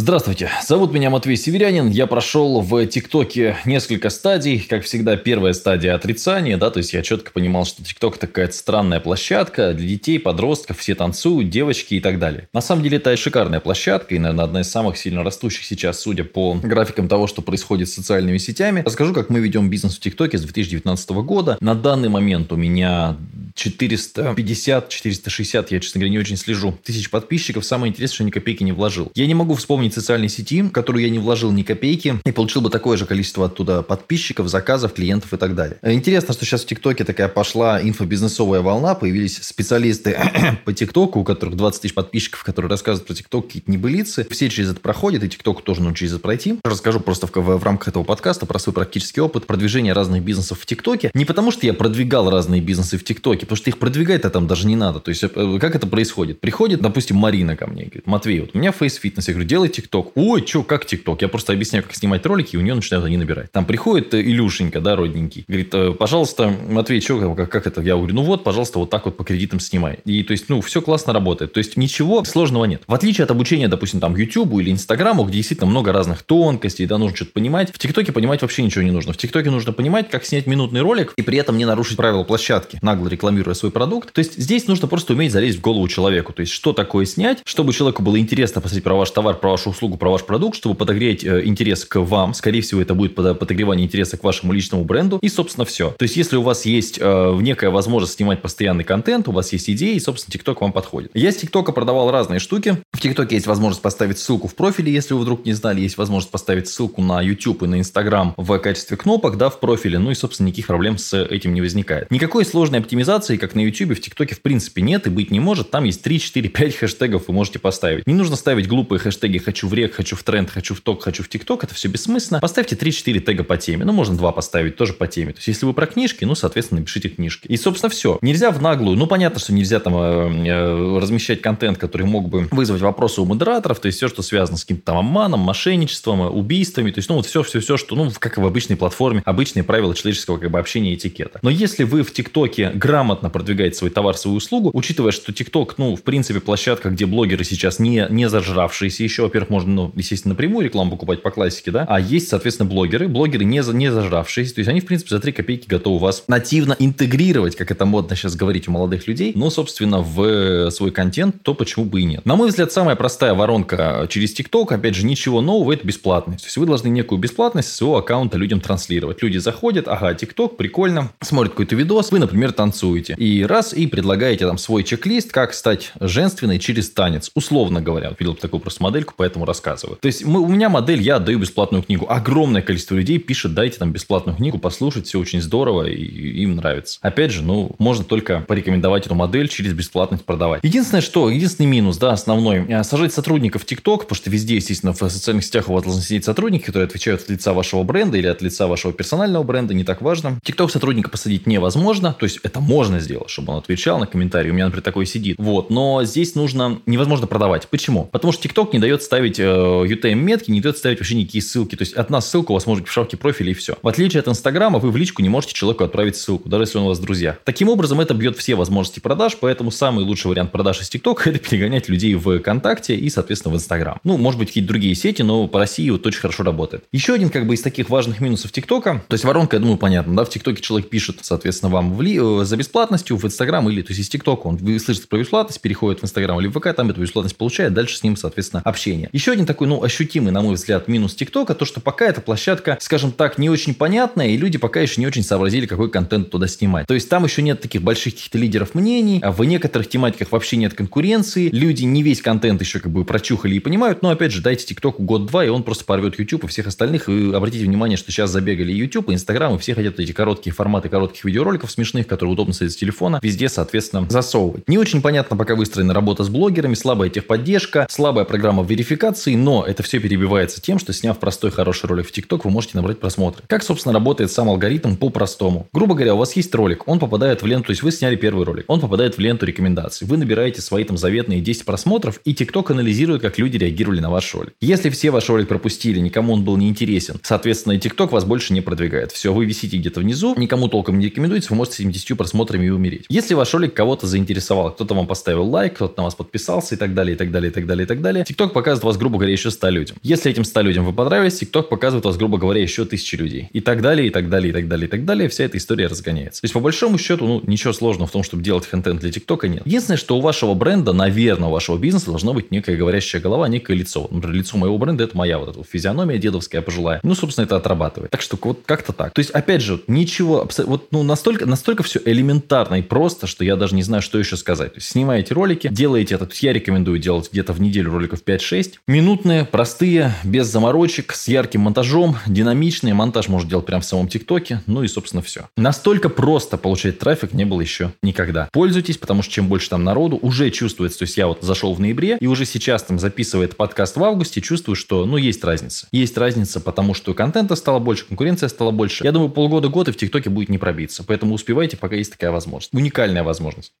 Здравствуйте, зовут меня Матвей Северянин. Я прошел в ТикТоке несколько стадий. Как всегда, первая стадия отрицания, да, то есть я четко понимал, что ТикТок такая странная площадка для детей, подростков, все танцуют, девочки и так далее. На самом деле это шикарная площадка и, наверное, одна из самых сильно растущих сейчас, судя по графикам того, что происходит с социальными сетями. Расскажу, как мы ведем бизнес в ТикТоке с 2019 года. На данный момент у меня 450, 460, я, честно говоря, не очень слежу, тысяч подписчиков. Самое интересное, что ни копейки не вложил. Я не могу вспомнить социальной сети, в которую я не вложил ни копейки, и получил бы такое же количество оттуда подписчиков, заказов, клиентов и так далее. Интересно, что сейчас в ТикТоке такая пошла инфобизнесовая волна, появились специалисты по ТикТоку, у которых 20 тысяч подписчиков, которые рассказывают про ТикТок, какие-то небылицы. Все через это проходят, и ТикТок тоже нужно через это пройти. Расскажу просто в, в, в рамках этого подкаста про свой практический опыт продвижения разных бизнесов в ТикТоке. Не потому, что я продвигал разные бизнесы в ТикТоке, потому что их продвигать-то там даже не надо. То есть, э, как это происходит? Приходит, допустим, Марина ко мне говорит, Матвей, вот у меня фейс-фитнес. Я говорю, делай ТикТок. Ой, что, как ТикТок? Я просто объясняю, как снимать ролики, и у нее начинают они набирать. Там приходит э, Илюшенька, да, родненький, говорит, «Э, пожалуйста, Матвей, что, как, как это? Я говорю, ну вот, пожалуйста, вот так вот по кредитам снимай. И то есть, ну, все классно работает. То есть, ничего сложного нет. В отличие от обучения, допустим, там, YouTube или Инстаграму, где действительно много разных тонкостей, да, нужно что-то понимать. В ТикТоке понимать вообще ничего не нужно. В ТикТоке нужно понимать, как снять минутный ролик и при этом не нарушить правила площадки, нагло рекламируя свой продукт. То есть, здесь нужно просто уметь залезть в голову человеку. То есть, что такое снять, чтобы человеку было интересно посмотреть про ваш товар, про вашу услугу, про ваш продукт, чтобы подогреть э, интерес к вам. Скорее всего, это будет подогревание интереса к вашему личному бренду. И, собственно, все. То есть, если у вас есть э, некая возможность снимать постоянный контент, у вас есть идеи, и, собственно, TikTok вам подходит. Я с ТикТока продавал разные штуки. В ТикТоке есть возможность поставить ссылку в профиле, если вы вдруг не знали. Есть возможность поставить ссылку на YouTube и на Instagram в качестве кнопок, да, в профиле. Ну и, собственно, никаких проблем с этим не возникает. Никакой сложной оптимизации, как на YouTube, в ТикТоке, в принципе, нет и быть не может. Там есть 3, 4, 5 хэштегов вы можете поставить. Не нужно ставить глупые хэштеги «хочу в рек», «хочу в тренд», «хочу в ток», «хочу в тикток». Это все бессмысленно. Поставьте 3-4 тега по теме. Ну, можно 2 поставить тоже по теме. То есть, если вы про книжки, ну, соответственно, напишите книжки. И, собственно, все. Нельзя в наглую. Ну, понятно, что нельзя там э, э, размещать контент, который мог бы вызвать вопросы у модераторов. То есть, все, что связано с каким-то там обманом, мошенничеством, убийствами. То есть, ну, вот все-все-все, что, ну, как в обычной платформе, обычные правила человеческого как бы общения и этикета. Но если вы в ТикТоке грамотно продвигаете свой товар, свою услугу, учитывая, что ТикТок, ну, в принципе, площадка, где блогеры сейчас не, не зажравшиеся еще. Во-первых, можно, ну, естественно, напрямую рекламу покупать по классике, да. А есть, соответственно, блогеры. Блогеры не, не зажравшиеся. То есть, они, в принципе, за 3 копейки готовы вас нативно интегрировать, как это модно сейчас говорить у молодых людей, но, собственно, в свой контент, то почему бы и нет. На мой взгляд, самая простая воронка через ТикТок, опять же, ничего нового, это бесплатность. То есть, вы должны некую бесплатность своего аккаунта людям транслировать. Люди заходят, ага, ТикТок, прикольно, смотрят какой-то видос, вы, например, танцуете. И раз, и предлагаете там свой чек-лист, как стать женственной через танец. Условно говоря, видел такую просто модельку, поэтому рассказываю. То есть мы, у меня модель, я отдаю бесплатную книгу. Огромное количество людей пишет, дайте там бесплатную книгу, послушать, все очень здорово и им нравится. Опять же, ну, можно только порекомендовать эту модель через бесплатность продавать. Единственное, что, единственный минус, да, основной, э, сажать сотрудников в ТикТок, потому что везде, естественно, в социальных сетях у вас должны сидеть сотрудники, которые отвечают от лица вашего бренда или от лица вашего персонального бренда, не так важно. ТикТок сотрудника посадить невозможно, то есть это можно сделать, чтобы он отвечал на комментарии. У меня, например, такой сидит. Вот, но здесь нужно, невозможно продавать. Почему? Потому что TikTok не дает ставить э, UTM-метки, не дает ставить вообще никакие ссылки. То есть, одна ссылка у вас может быть в шапке профиля и все. В отличие от Инстаграма, вы в личку не можете человеку отправить ссылку, даже если он у вас друзья. Таким образом, это бьет все возможности продаж, поэтому самый лучший вариант продаж из TikTok это перегонять людей в ВКонтакте и, соответственно, в Инстаграм. Ну, может быть, какие-то другие сети, но по России вот очень хорошо работает. Еще один, как бы, из таких важных минусов ТикТока, то есть, воронка, я думаю, понятно, да, в ТикТоке человек пишет, соответственно, вам в ли, э, за бесплатностью в Инстаграм или, то есть, из ТикТока он вы слышите про бесплатность, переходит в Инстаграм или в ВК, там эту бесплатность получает, дальше с ним, соответственно, общение. Еще один такой, ну, ощутимый, на мой взгляд, минус ТикТока, то, что пока эта площадка, скажем так, не очень понятная, и люди пока еще не очень сообразили, какой контент туда снимать. То есть там еще нет таких больших каких-то лидеров мнений, а в некоторых тематиках вообще нет конкуренции, люди не весь контент еще как бы прочухали и понимают, но опять же, дайте ТикТоку год-два, и он просто порвет YouTube и всех остальных, и обратите внимание, что сейчас забегали YouTube, и Instagram, и все хотят эти короткие форматы коротких видеороликов смешных, которые удобно с телефона, везде, соответственно, засовывать. Не очень понятно, пока выстроена работа с блогерами, слабая техподдержка, слабая программа верификации, но это все перебивается тем, что сняв простой хороший ролик в ТикТок, вы можете набрать просмотры. Как, собственно, работает сам алгоритм по-простому? Грубо говоря, у вас есть ролик, он попадает в ленту, то есть вы сняли первый ролик, он попадает в ленту рекомендаций, вы набираете свои там заветные 10 просмотров, и ТикТок анализирует, как люди реагировали на ваш ролик. Если все ваш ролик пропустили, никому он был не интересен, соответственно, и ТикТок вас больше не продвигает. Все, вы висите где-то внизу, никому толком не рекомендуется, вы можете с этими 10 просмотрами и умереть. Если ваш ролик кого-то заинтересовал, кто-то вам поставил лайк, кто-то на вас подписался и так далее, и так далее, и так далее, и так далее, TikTok показывает вас, грубо говоря, еще 100 людям. Если этим 100 людям вы понравились, TikTok показывает вас, грубо говоря, еще тысячи людей. И так далее, и так далее, и так далее, и так далее. Вся эта история разгоняется. То есть, по большому счету, ну, ничего сложного в том, чтобы делать контент для ТикТока нет. Единственное, что у вашего бренда, наверное, у вашего бизнеса должна быть некая говорящая голова, некое лицо. Например, лицо моего бренда – это моя вот эта физиономия дедовская пожилая. Ну, собственно, это отрабатывает. Так что вот как-то так. То есть, опять же, ничего, вот ну, настолько, настолько все элементарно и просто, что я даже не знаю, что еще сказать. То есть, снимаете ролики, делаете это. Я рекомендую делать где-то в неделю роликов 5-6. Минутные, простые, без заморочек, с ярким монтажом, динамичные. Монтаж может делать прямо в самом ТикТоке. Ну и, собственно, все. Настолько просто получать трафик не было еще никогда. Пользуйтесь, потому что чем больше там народу, уже чувствуется. То есть, я вот зашел в ноябре, и уже сейчас там записывая этот подкаст в августе, чувствую, что, ну, есть разница. Есть разница, потому что контента стало больше, конкуренция стала больше. Я думаю, полгода-год и в ТикТоке будет не пробиться. Поэтому успевайте, пока есть такая возможность. Уникальная возможность.